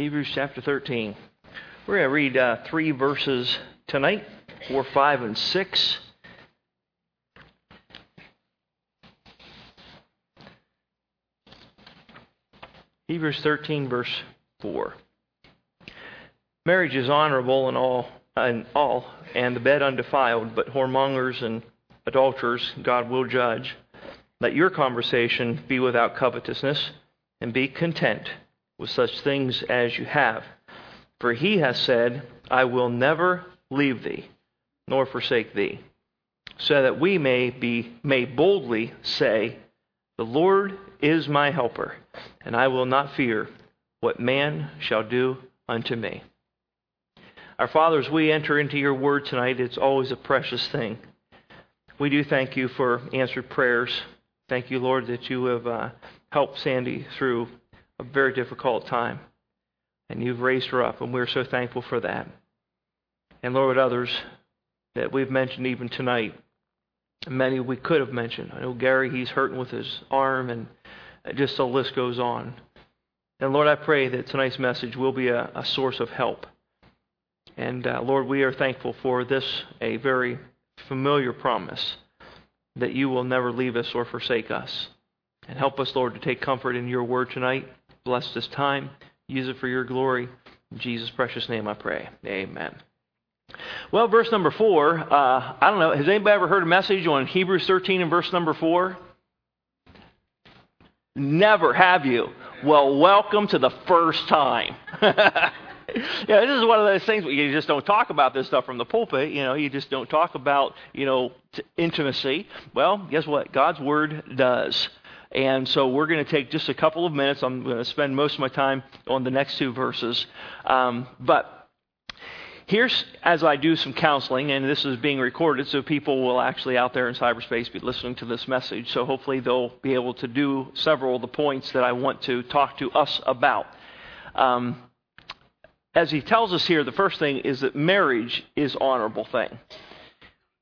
Hebrews chapter 13. We're going to read uh, three verses tonight 4, 5, and 6. Hebrews 13, verse 4. Marriage is honorable in all, in all, and the bed undefiled, but whoremongers and adulterers God will judge. Let your conversation be without covetousness, and be content with such things as you have. For he has said, I will never leave thee, nor forsake thee, so that we may be may boldly say, The Lord is my helper, and I will not fear what man shall do unto me. Our Father, as we enter into your word tonight, it's always a precious thing. We do thank you for answered prayers. Thank you, Lord, that you have uh, helped Sandy through a very difficult time. And you've raised her up, and we're so thankful for that. And Lord, others that we've mentioned even tonight, many we could have mentioned. I know Gary, he's hurting with his arm, and just the list goes on. And Lord, I pray that tonight's message will be a, a source of help. And uh, Lord, we are thankful for this, a very familiar promise that you will never leave us or forsake us. And help us, Lord, to take comfort in your word tonight. Bless this time. Use it for your glory. In Jesus' precious name I pray. Amen. Well, verse number four, uh, I don't know, has anybody ever heard a message on Hebrews 13 and verse number four? Never have you. Well, welcome to the first time. yeah, this is one of those things where you just don't talk about this stuff from the pulpit. You know, you just don't talk about, you know, intimacy. Well, guess what? God's Word does. And so we're going to take just a couple of minutes. I'm going to spend most of my time on the next two verses. Um, but here's as I do some counseling, and this is being recorded, so people will actually out there in cyberspace be listening to this message. So hopefully they'll be able to do several of the points that I want to talk to us about. Um, as he tells us here, the first thing is that marriage is honorable thing,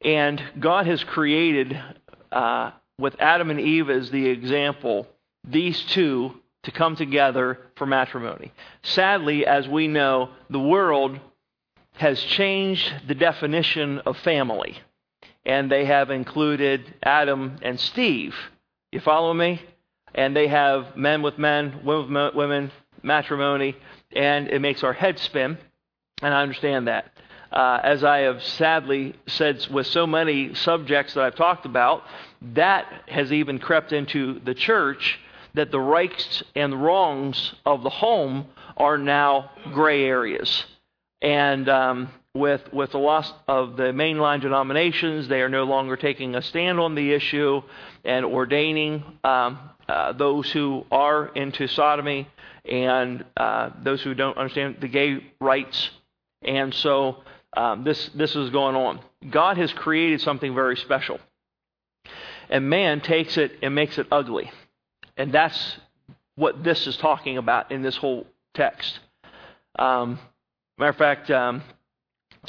and God has created uh, with Adam and Eve as the example, these two to come together for matrimony. Sadly, as we know, the world has changed the definition of family, and they have included Adam and Steve. You follow me? And they have men with men, women with women, matrimony, and it makes our head spin, and I understand that. Uh, as I have sadly said with so many subjects that I've talked about, that has even crept into the church that the rights and wrongs of the home are now gray areas. And um, with, with the loss of the mainline denominations, they are no longer taking a stand on the issue and ordaining um, uh, those who are into sodomy and uh, those who don't understand the gay rights. And so um, this, this is going on. God has created something very special. And man takes it and makes it ugly. And that's what this is talking about in this whole text. Um, matter of fact, um,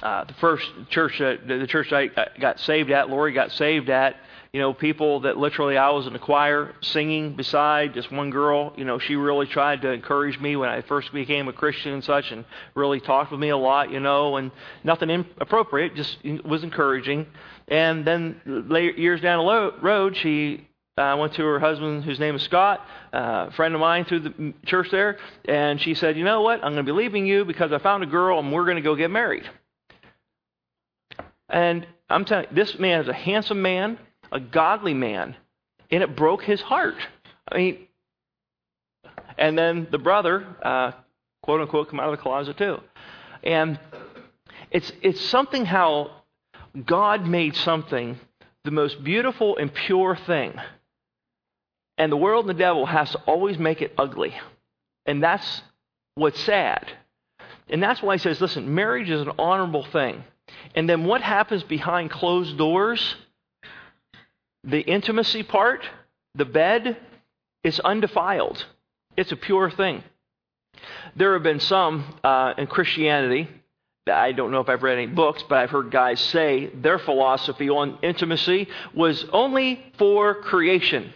uh, the first church, that, the church I got saved at, Lori got saved at, you know, people that literally I was in the choir singing beside just one girl. You know, she really tried to encourage me when I first became a Christian and such, and really talked with me a lot. You know, and nothing inappropriate, just was encouraging. And then years down the road, she uh, went to her husband, whose name is Scott, uh, a friend of mine through the church there, and she said, "You know what? I'm going to be leaving you because I found a girl, and we're going to go get married." And I'm telling you, this man is a handsome man a godly man, and it broke his heart. I mean, and then the brother, uh, quote unquote, come out of the closet too. And it's, it's something how God made something the most beautiful and pure thing. And the world and the devil has to always make it ugly. And that's what's sad. And that's why he says, listen, marriage is an honorable thing. And then what happens behind closed doors the intimacy part, the bed, is undefiled. It's a pure thing. There have been some uh, in Christianity, I don't know if I've read any books, but I've heard guys say their philosophy on intimacy was only for creation.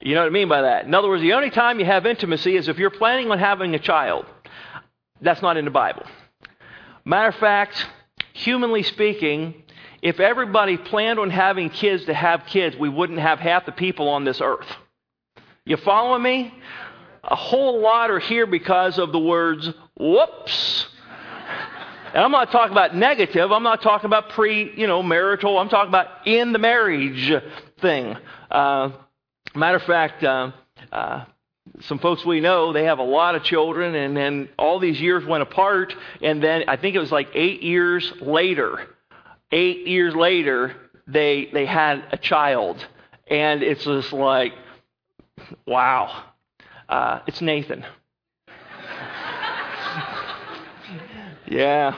You know what I mean by that? In other words, the only time you have intimacy is if you're planning on having a child. That's not in the Bible. Matter of fact, humanly speaking, if everybody planned on having kids to have kids, we wouldn't have half the people on this earth. You following me? A whole lot are here because of the words whoops. And I'm not talking about negative. I'm not talking about pre, you know, marital. I'm talking about in the marriage thing. Uh, matter of fact, uh, uh, some folks we know, they have a lot of children, and then all these years went apart, and then I think it was like eight years later, eight years later, they they had a child, and it's just like, wow, uh, it's Nathan. yeah,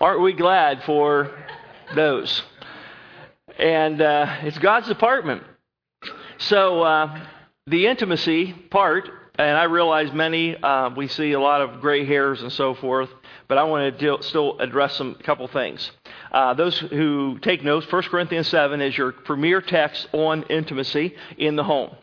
aren't we glad for those? And uh, it's God's department. So uh, the intimacy part, and I realize many, uh, we see a lot of gray hairs and so forth, but I want to still address some couple things. Uh, those who take notes, 1 Corinthians 7 is your premier text on intimacy in the home.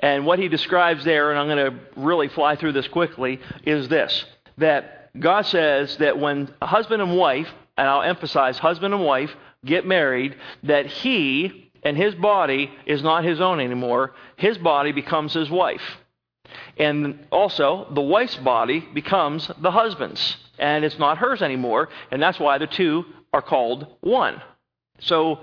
And what he describes there, and I'm going to really fly through this quickly, is this that God says that when a husband and wife, and I'll emphasize husband and wife, get married, that he and his body is not his own anymore. His body becomes his wife. And also, the wife's body becomes the husband's, and it's not hers anymore, and that's why the two are called one. So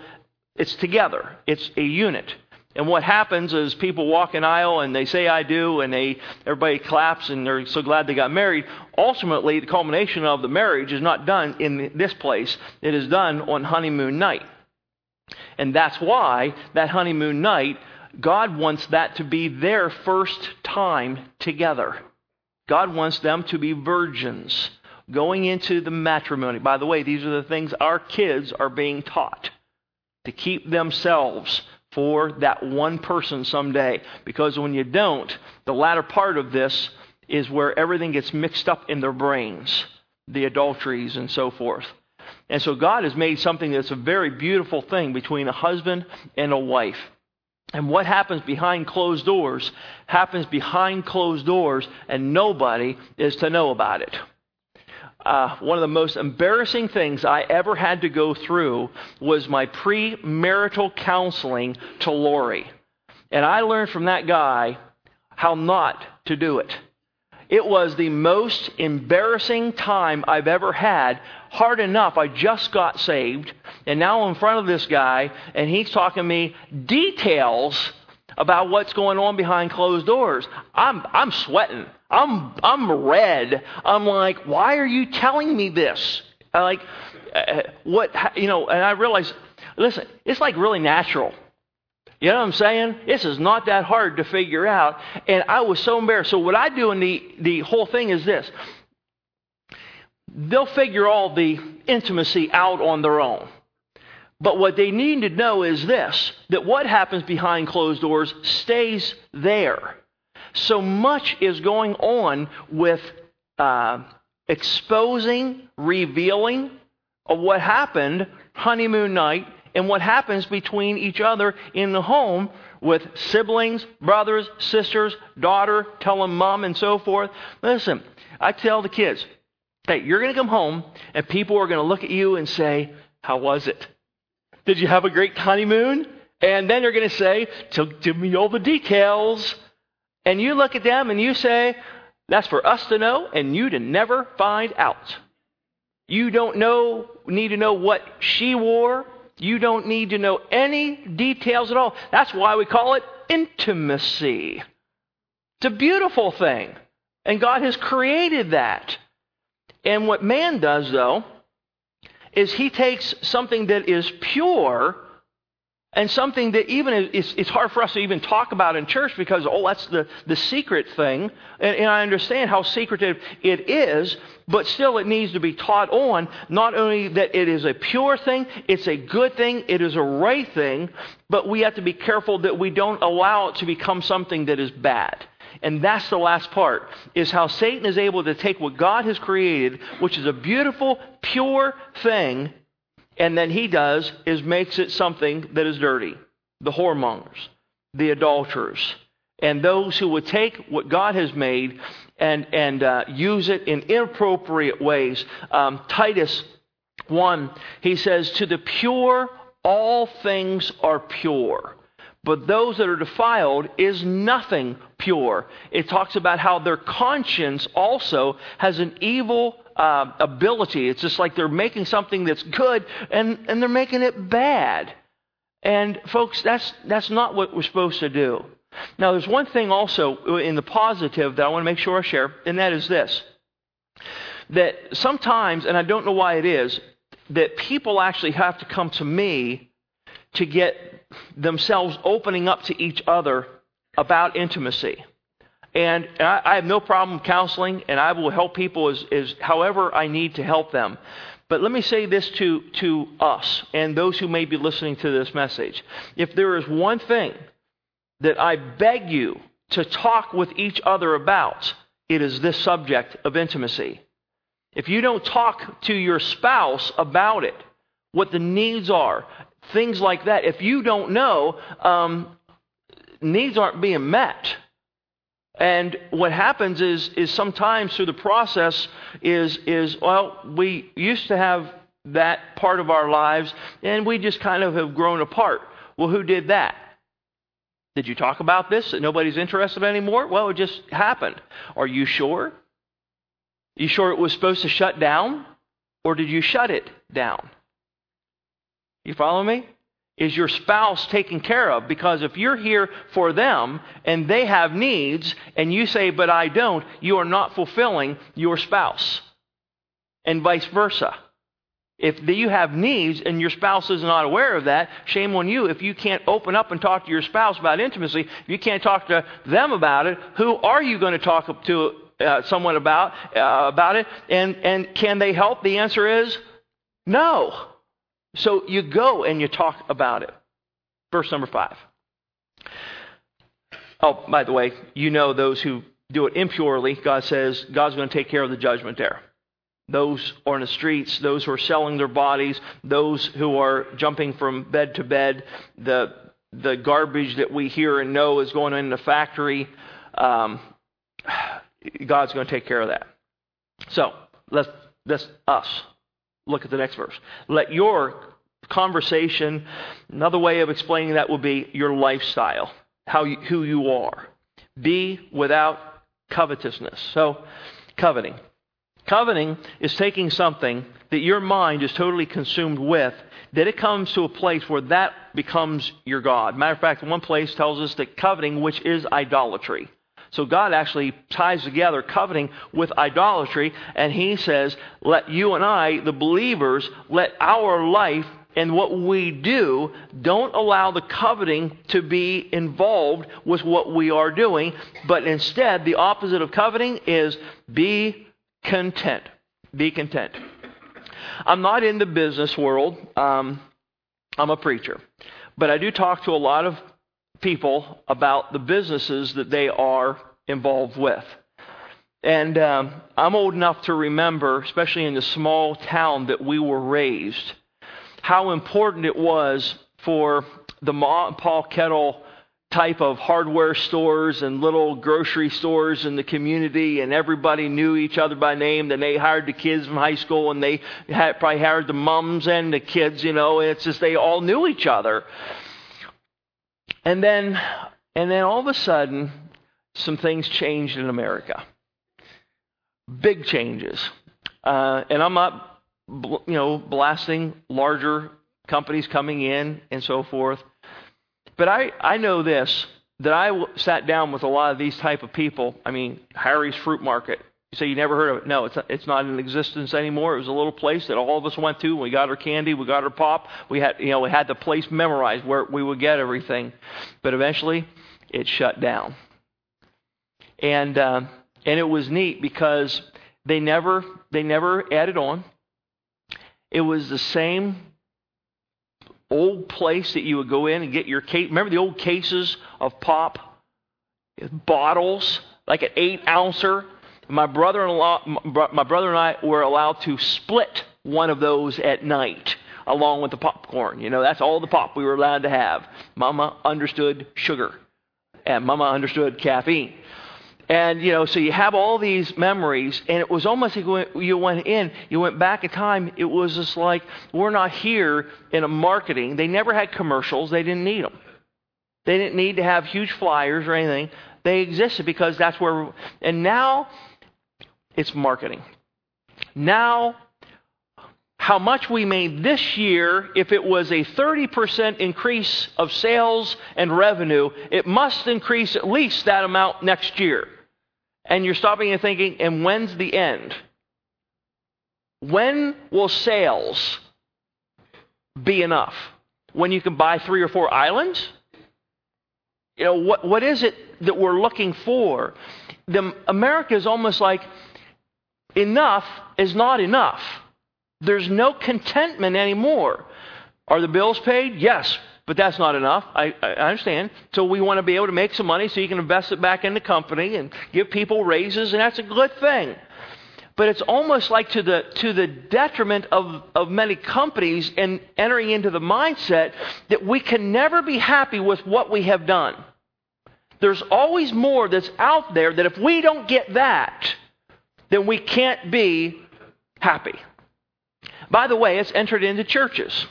it's together, it's a unit. And what happens is people walk an aisle and they say I do and they everybody claps and they're so glad they got married. Ultimately, the culmination of the marriage is not done in this place. It is done on honeymoon night. And that's why that honeymoon night, God wants that to be their first time together. God wants them to be virgins going into the matrimony. By the way, these are the things our kids are being taught to keep themselves for that one person someday. Because when you don't, the latter part of this is where everything gets mixed up in their brains the adulteries and so forth. And so God has made something that's a very beautiful thing between a husband and a wife. And what happens behind closed doors happens behind closed doors, and nobody is to know about it. Uh, one of the most embarrassing things I ever had to go through was my premarital counseling to Lori. And I learned from that guy how not to do it. It was the most embarrassing time I've ever had. Hard enough, I just got saved, and now I'm in front of this guy, and he's talking to me details about what's going on behind closed doors. I'm, I'm sweating. I'm, I'm red. I'm like, why are you telling me this? Like, uh, what, you know, and I realize, listen, it's like really natural. You know what I'm saying? This is not that hard to figure out. And I was so embarrassed. So what I do in the, the whole thing is this. They'll figure all the intimacy out on their own. But what they need to know is this that what happens behind closed doors stays there. So much is going on with uh, exposing, revealing of what happened honeymoon night and what happens between each other in the home with siblings, brothers, sisters, daughter, telling mom, and so forth. Listen, I tell the kids, hey, you're going to come home, and people are going to look at you and say, How was it? Did you have a great honeymoon? And then they're going to say, Give me all the details. And you look at them and you say, That's for us to know and you to never find out. You don't know, need to know what she wore, you don't need to know any details at all. That's why we call it intimacy. It's a beautiful thing. And God has created that. And what man does, though, is he takes something that is pure and something that even is, it's hard for us to even talk about in church because, oh, that's the, the secret thing. And, and I understand how secretive it is, but still it needs to be taught on. Not only that it is a pure thing, it's a good thing, it is a right thing, but we have to be careful that we don't allow it to become something that is bad. And that's the last part, is how Satan is able to take what God has created, which is a beautiful, pure thing, and then he does is makes it something that is dirty. The whoremongers. the adulterers and those who would take what God has made and, and uh, use it in inappropriate ways. Um, Titus 1, he says, To the pure, all things are pure. But those that are defiled is nothing pure. It talks about how their conscience also has an evil uh, ability. It's just like they're making something that's good and, and they're making it bad. And folks, that's, that's not what we're supposed to do. Now, there's one thing also in the positive that I want to make sure I share, and that is this. That sometimes, and I don't know why it is, that people actually have to come to me to get themselves opening up to each other about intimacy. And I, I have no problem counseling, and I will help people as, as however I need to help them. But let me say this to, to us and those who may be listening to this message. If there is one thing that I beg you to talk with each other about, it is this subject of intimacy. If you don't talk to your spouse about it, what the needs are, things like that, if you don't know, um, needs aren't being met. And what happens is, is sometimes through the process is, is, well, we used to have that part of our lives and we just kind of have grown apart. Well, who did that? Did you talk about this that nobody's interested anymore? Well, it just happened. Are you sure? You sure it was supposed to shut down? Or did you shut it down? You follow me? Is your spouse taken care of? Because if you're here for them and they have needs and you say, but I don't, you are not fulfilling your spouse. And vice versa. If you have needs and your spouse is not aware of that, shame on you. If you can't open up and talk to your spouse about intimacy, you can't talk to them about it, who are you going to talk to uh, someone about uh, about it? And and can they help? The answer is no. So you go and you talk about it. Verse number five. Oh, by the way, you know those who do it impurely. God says God's going to take care of the judgment there those are in the streets, those who are selling their bodies, those who are jumping from bed to bed, the, the garbage that we hear and know is going in the factory. Um, God's going to take care of that. So, let's, let's us. Look at the next verse. Let your conversation, another way of explaining that would be your lifestyle, how you, who you are. Be without covetousness. So, coveting. Coveting is taking something that your mind is totally consumed with, that it comes to a place where that becomes your God. Matter of fact, one place tells us that coveting, which is idolatry. So God actually ties together coveting with idolatry, and He says, Let you and I, the believers, let our life and what we do, don't allow the coveting to be involved with what we are doing, but instead, the opposite of coveting is be content. Be content. I'm not in the business world. Um, I'm a preacher. But I do talk to a lot of people about the businesses that they are involved with. And um, I'm old enough to remember, especially in the small town that we were raised, how important it was for the Ma and Pa Kettle type of hardware stores and little grocery stores in the community, and everybody knew each other by name. Then they hired the kids from high school, and they had, probably hired the mums and the kids, you know, and it's just they all knew each other. And then, and then all of a sudden, some things changed in America. Big changes. Uh, and I'm not, you know, blasting larger companies coming in and so forth. But I, I know this that I sat down with a lot of these type of people. I mean, Harry's Fruit Market. You say you never heard of it? No, it's not, it's not in existence anymore. It was a little place that all of us went to. We got our candy, we got our pop. We had, you know, we had the place memorized where we would get everything. But eventually, it shut down. And uh, and it was neat because they never they never added on. It was the same old place that you would go in and get your case. Remember the old cases of pop? Bottles, like an eight ouncer. My brother-in-law, my brother and I were allowed to split one of those at night. along with the popcorn. You know, that's all the pop we were allowed to have. Mama understood sugar, and Mama understood caffeine. And, you know, so you have all these memories, and it was almost like you went in, you went back in time, it was just like, we're not here in a marketing. They never had commercials, they didn't need them. They didn't need to have huge flyers or anything. They existed because that's where, and now it's marketing. Now, how much we made this year, if it was a 30% increase of sales and revenue, it must increase at least that amount next year. And you're stopping and thinking, and when's the end? When will sales be enough? When you can buy three or four islands? You know, what, what is it that we're looking for? The, America is almost like enough is not enough. There's no contentment anymore. Are the bills paid? Yes, but that's not enough. I, I, understand. So we want to be able to make some money so you can invest it back in the company and give people raises, and that's a good thing. But it's almost like to the, to the detriment of, of many companies and entering into the mindset that we can never be happy with what we have done. There's always more that's out there that if we don't get that, then we can't be happy. By the way, it's entered into churches.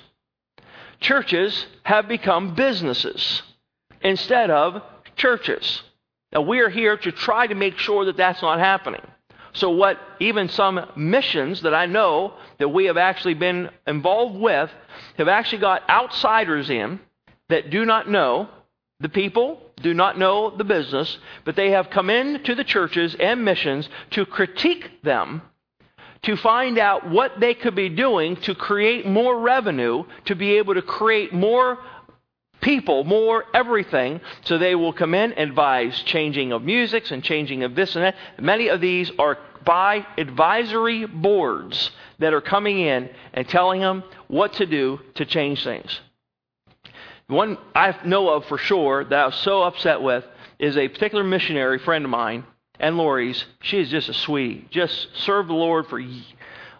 Churches have become businesses instead of churches. Now, we are here to try to make sure that that's not happening. So, what even some missions that I know that we have actually been involved with have actually got outsiders in that do not know the people, do not know the business, but they have come in to the churches and missions to critique them, to find out what they could be doing to create more revenue, to be able to create more people, more everything. So they will come in, and advise changing of musics and changing of this and that. Many of these are by advisory boards that are coming in and telling them what to do to change things. One I know of for sure that I was so upset with is a particular missionary friend of mine and Lori's. She is just a sweetie. Just served the Lord for,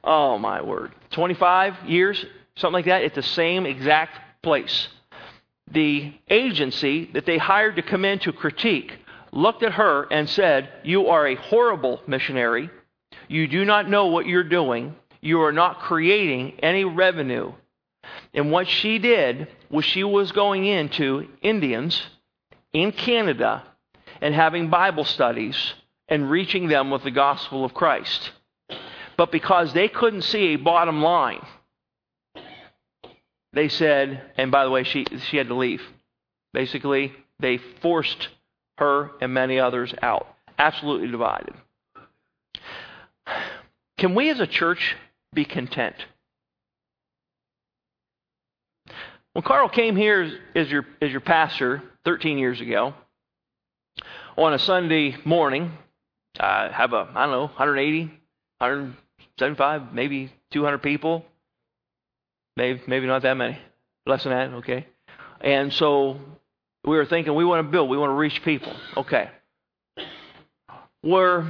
oh my word, 25 years, something like that, at the same exact place. The agency that they hired to come in to critique looked at her and said, You are a horrible missionary. You do not know what you're doing. You are not creating any revenue. And what she did was she was going into Indians in Canada and having Bible studies and reaching them with the gospel of Christ. But because they couldn't see a bottom line, they said, and by the way, she, she had to leave. Basically, they forced her and many others out. Absolutely divided. Can we as a church be content? When Carl came here as your, as your pastor 13 years ago, on a Sunday morning, I have a, I don't know, 180, 175, maybe 200 people. Maybe, maybe not that many. Less than that, okay. And so we were thinking we want to build, we want to reach people. Okay. Were,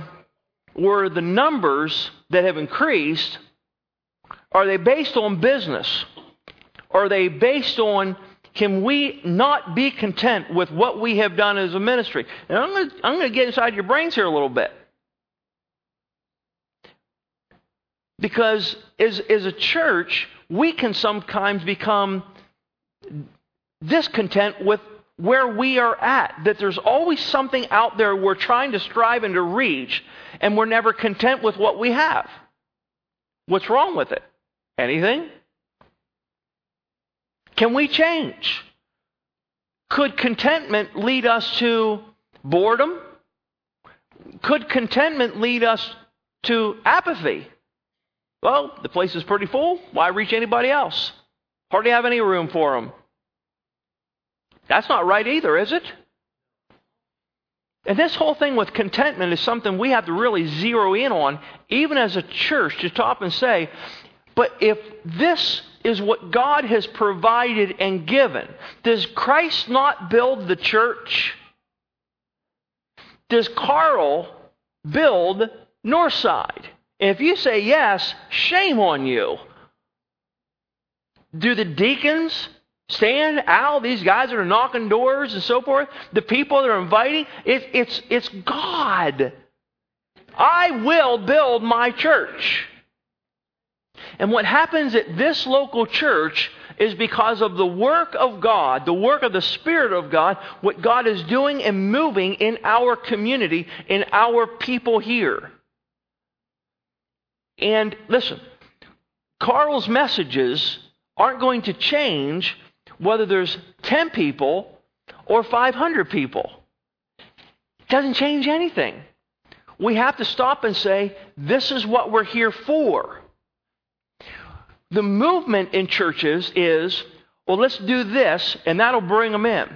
were the numbers that have increased, are they based on business? Are they based on can we not be content with what we have done as a ministry? And I'm going to, I'm to get inside your brains here a little bit. Because as, as a church, we can sometimes become discontent with where we are at. That there's always something out there we're trying to strive and to reach, and we're never content with what we have. What's wrong with it? Anything? Can we change? Could contentment lead us to boredom? Could contentment lead us to apathy? Well, the place is pretty full. Why reach anybody else? Hardly have any room for them. That's not right either, is it? And this whole thing with contentment is something we have to really zero in on, even as a church, to stop and say, but if this is what God has provided and given. Does Christ not build the church? Does Carl build Northside? If you say yes, shame on you. Do the deacons stand out? These guys that are knocking doors and so forth? The people that are inviting? It, it's, it's God. I will build my church. And what happens at this local church is because of the work of God, the work of the Spirit of God, what God is doing and moving in our community, in our people here. And listen, Carl's messages aren't going to change whether there's 10 people or 500 people. It doesn't change anything. We have to stop and say, this is what we're here for. The movement in churches is, well, let's do this, and that'll bring them in.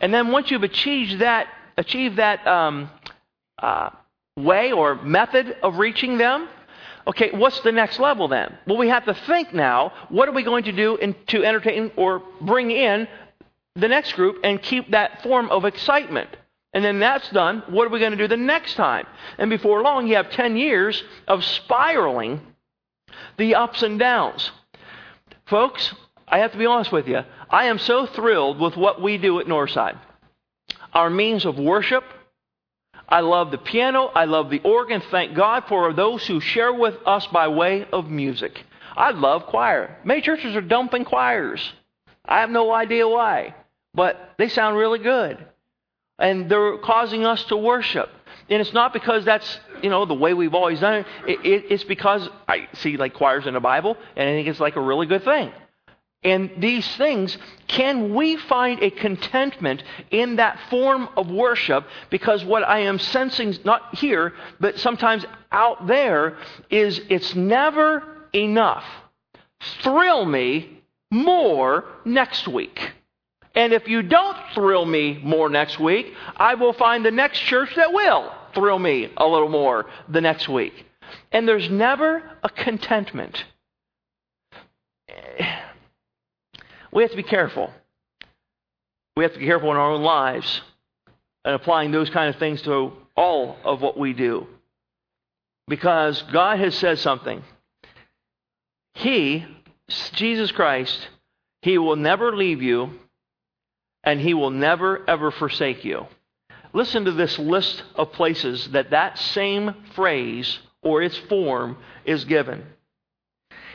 And then once you've achieved that, achieved that um, uh, way or method of reaching them, okay, what's the next level then? Well, we have to think now, what are we going to do in, to entertain or bring in the next group and keep that form of excitement? And then that's done. What are we going to do the next time? And before long, you have 10 years of spiraling the ups and downs. Folks, I have to be honest with you. I am so thrilled with what we do at Northside. Our means of worship. I love the piano. I love the organ. Thank God for those who share with us by way of music. I love choir. Many churches are dumping choirs. I have no idea why, but they sound really good. And they're causing us to worship. And it's not because that's, you know, the way we've always done it. it, it it's because I see like choirs in the Bible, and I think it's like a really good thing. And these things, can we find a contentment in that form of worship? Because what I am sensing, not here, but sometimes out there, is it's never enough. Thrill me more next week. And if you don't thrill me more next week, I will find the next church that will thrill me a little more the next week. And there's never a contentment. We have to be careful. We have to be careful in our own lives and applying those kind of things to all of what we do. Because God has said something. He, Jesus Christ, He will never leave you and he will never, ever forsake you. Listen to this list of places that that same phrase or its form is given.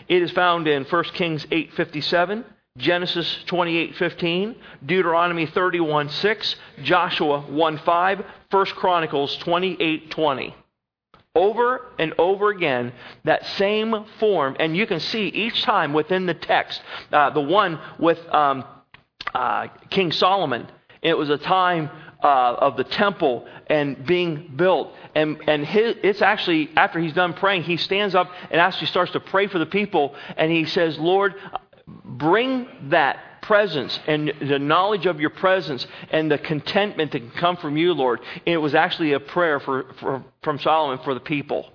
It is found in 1 Kings 8:57, Genesis 28:15, Deuteronomy 31:6, Joshua 1:5, 1 Chronicles 28:20. Over and over again, that same form, and you can see each time within the text. Uh, the one with um, uh, King Solomon. It was a time uh, of the temple and being built. And, and his, it's actually, after he's done praying, he stands up and actually starts to pray for the people. And he says, Lord, bring that presence and the knowledge of your presence and the contentment that can come from you, Lord. And it was actually a prayer for, for, from Solomon for the people.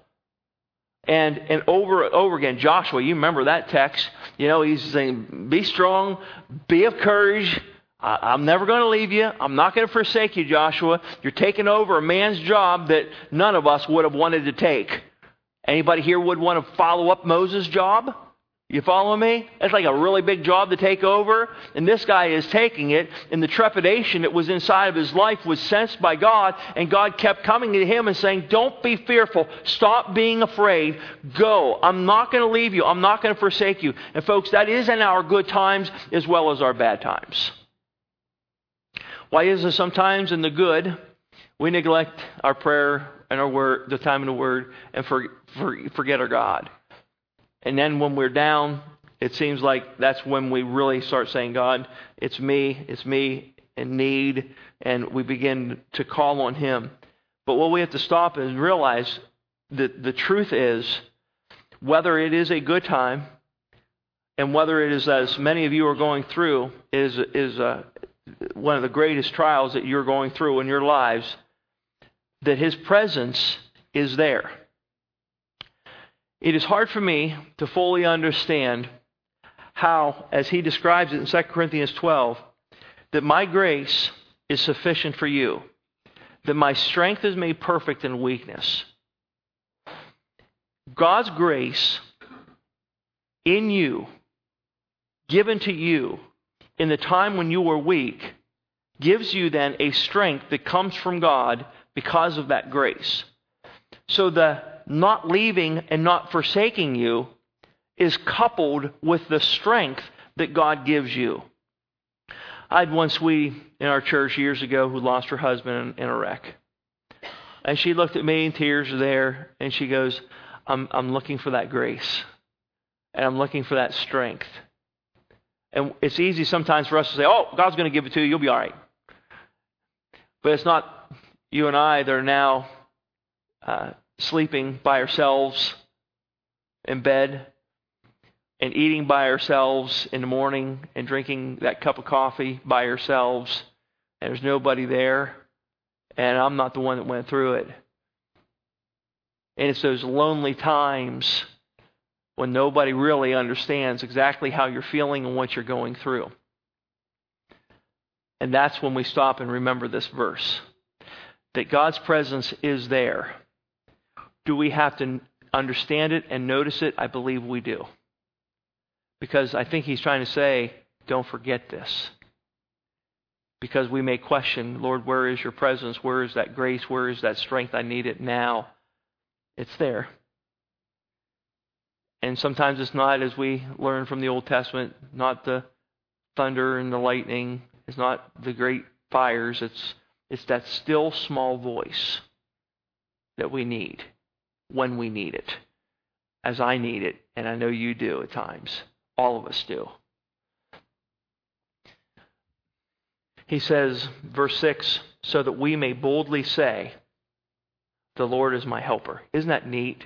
And, and over and over again, Joshua, you remember that text. You know, he's saying, Be strong, be of courage. I, am never going to leave you. I'm not going to forsake you, Joshua. You're taking over a man's job that none of us would have wanted to take. Anybody here would want to follow up Moses' job? You follow me? That's like a really big job to take over. And this guy is taking it, and the trepidation that was inside of his life was sensed by God, and God kept coming to him and saying, Don't be fearful. Stop being afraid. Go. I'm not going to leave you. I'm not going to forsake you. And folks, that is in our good times as well as our bad times. Why is it sometimes in the good we neglect our prayer and our word, the time in the word, and for, for, forget our God? And then when we're down, it seems like that's when we really start saying, God, it's me, it's me in need, and we begin to call on Him. But what we have to stop and realize that the truth is, whether it is a good time and whether it is as many of you are going through is is uh, one of the greatest trials that you're going through in your lives, that His presence is there. It is hard for me to fully understand how, as he describes it in 2 Corinthians 12, that my grace is sufficient for you, that my strength is made perfect in weakness. God's grace in you given to you in the time when you were weak gives you then a strength that comes from God because of that grace. So the not leaving and not forsaking you is coupled with the strength that God gives you. I had one sweetie in our church years ago who lost her husband in, a wreck. And she looked at me, and tears were there, and she goes, I'm, I'm looking for that grace, and I'm looking for that strength. And it's easy sometimes for us to say, Oh, God's going to give it to you, you'll be all right. But it's not you and I that are now uh, sleeping by ourselves in bed and eating by ourselves in the morning and drinking that cup of coffee by ourselves, and there's nobody there, and I'm not the one that went through it. And it's those lonely times when nobody really understands exactly how you're feeling and what you're going through. And that's when we stop and remember this verse that God's presence is there. Do we have to understand it and notice it? I believe we do. Because I think he's trying to say, don't forget this. Because we may question, Lord, where is your presence? Where is that grace? Where is that strength? I need it now. It's there. And sometimes it's not, as we learn from the Old Testament, not the thunder and the lightning, it's not the great fires, it's, it's that still small voice that we need when we need it, as I need it, and I know you do at times. All of us do. He says, verse 6, so that we may boldly say, The Lord is my helper. Isn't that neat?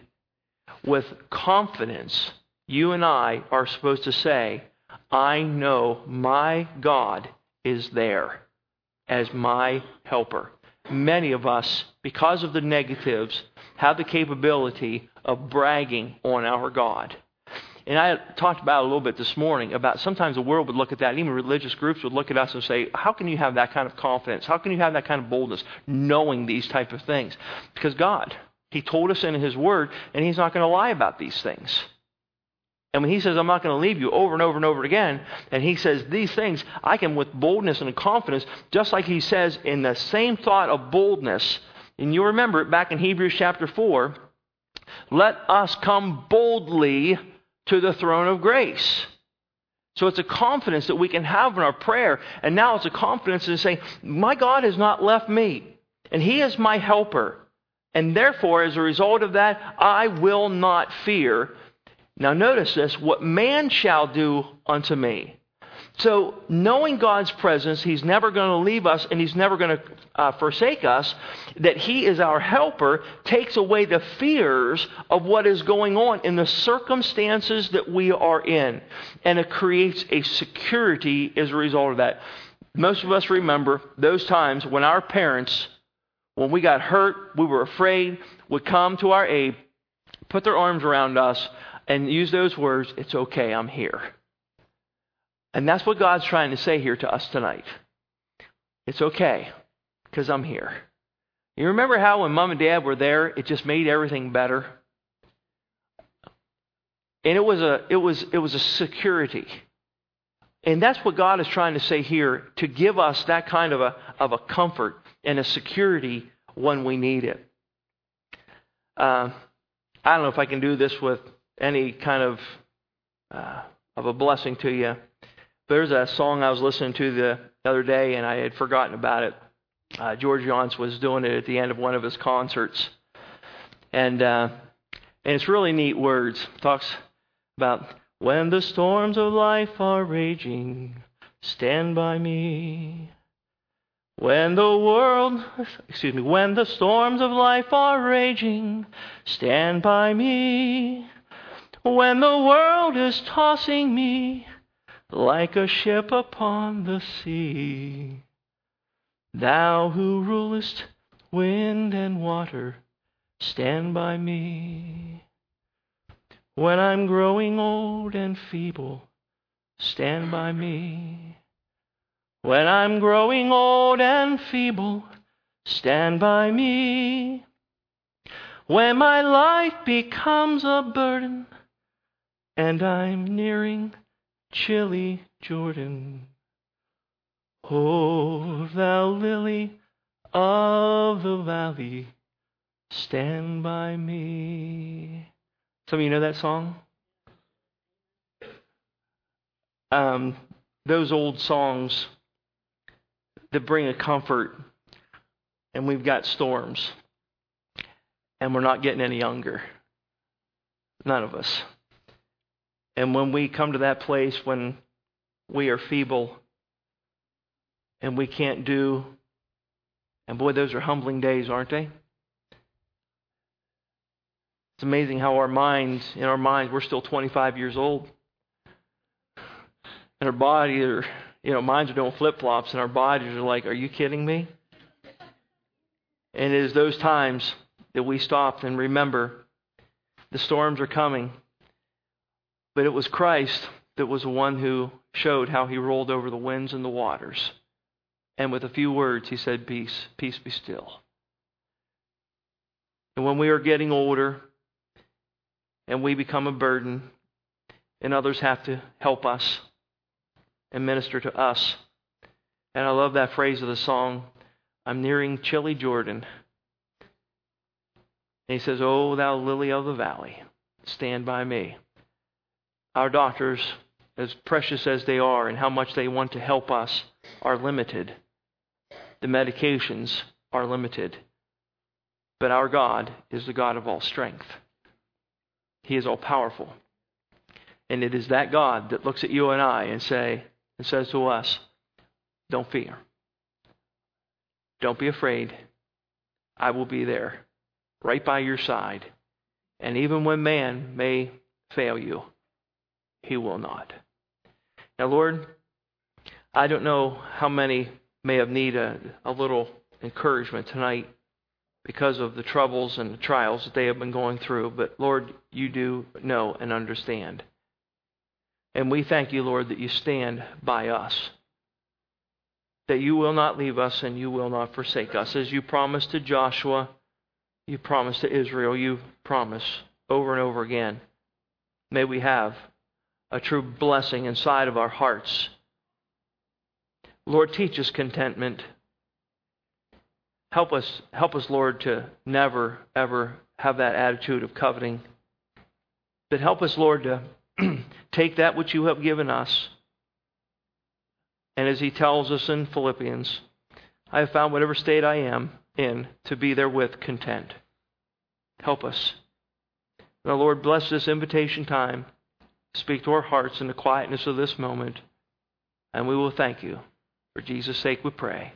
With confidence, you and I are supposed to say, I know my God is there as my helper. Many of us, because of the negatives, have the capability of bragging on our God. And I talked about a little bit this morning about sometimes the world would look at that, even religious groups would look at us and say, How can you have that kind of confidence? How can you have that kind of boldness knowing these type of things? Because God, He told us in His Word, and He's not going to lie about these things. And when he says, I'm not going to leave you over and over and over again, and he says these things, I can, with boldness and confidence, just like he says in the same thought of boldness, and you remember it back in Hebrews chapter 4, let us come boldly to the throne of grace. So it's a confidence that we can have in our prayer, and now it's a confidence in saying, My God has not left me, and He is my helper. And therefore, as a result of that, I will not fear now, notice this what man shall do unto me. So, knowing God's presence, He's never going to leave us and He's never going to uh, forsake us, that He is our helper, takes away the fears of what is going on in the circumstances that we are in. And it creates a security as a result of that. Most of us remember those times when our parents, when we got hurt, we were afraid, would come to our aid, put their arms around us, and use those words, it's okay, I'm here. And that's what God's trying to say here to us tonight. It's okay, because I'm here. You remember how when mom and dad were there, it just made everything better? And it was a, it was, it was a security. And that's what God is trying to say here to give us that kind of a, of a comfort and a security when we need it. Uh, I don't know if I can do this with any kind of uh, of a blessing to you. There's a song I was listening to the other day, and I had forgotten about it. Uh, George Jones was doing it at the end of one of his concerts, and uh, and it's really neat words. Talks about when the storms of life are raging, stand by me. When the world, excuse me, when the storms of life are raging, stand by me. When the world is tossing me like a ship upon the sea, thou who rulest wind and water, stand by me. When I'm growing old and feeble, stand by me. When I'm growing old and feeble, stand by me. When my life becomes a burden, and I'm nearing chilly Jordan. O thou lily of the valley, stand by me. Some of you know that song? Um, those old songs that bring a comfort, and we've got storms, and we're not getting any younger. None of us. And when we come to that place when we are feeble and we can't do, and boy, those are humbling days, aren't they? It's amazing how our minds, in our minds, we're still 25 years old. And our body, are, you know, minds are doing flip flops, and our bodies are like, Are you kidding me? And it is those times that we stop and remember the storms are coming. But it was Christ that was the one who showed how he rolled over the winds and the waters. And with a few words, he said, Peace, peace be still. And when we are getting older and we become a burden, and others have to help us and minister to us. And I love that phrase of the song I'm nearing chilly Jordan. And he says, Oh, thou lily of the valley, stand by me. Our doctors, as precious as they are and how much they want to help us, are limited. The medications are limited. But our God is the God of all strength. He is all powerful. And it is that God that looks at you and I and say and says to us, Don't fear. Don't be afraid. I will be there right by your side. And even when man may fail you, he will not. Now, Lord, I don't know how many may have need a, a little encouragement tonight because of the troubles and the trials that they have been going through, but Lord, you do know and understand. And we thank you, Lord, that you stand by us. That you will not leave us and you will not forsake us. As you promised to Joshua you promised to Israel, you promise over and over again. May we have a true blessing inside of our hearts. Lord, teach us contentment. Help us, help us, Lord, to never, ever have that attitude of coveting. But help us, Lord, to take that which you have given us. And as he tells us in Philippians, I have found whatever state I am in to be therewith content. Help us. Now, Lord, bless this invitation time. Speak to our hearts in the quietness of this moment. And we will thank you. For Jesus' sake we pray.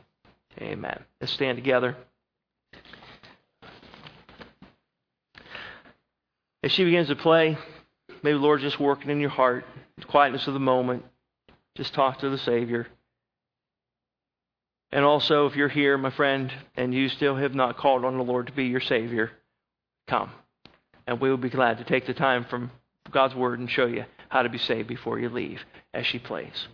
Amen. Let's stand together. As she begins to play, maybe Lord just working in your heart, the quietness of the moment. Just talk to the Savior. And also, if you're here, my friend, and you still have not called on the Lord to be your Savior, come. And we will be glad to take the time from God's Word and show you how to be saved before you leave as she plays.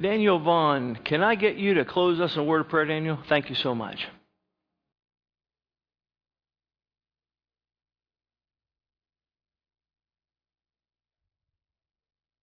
Daniel Vaughn, can I get you to close us in a word of prayer, Daniel? Thank you so much.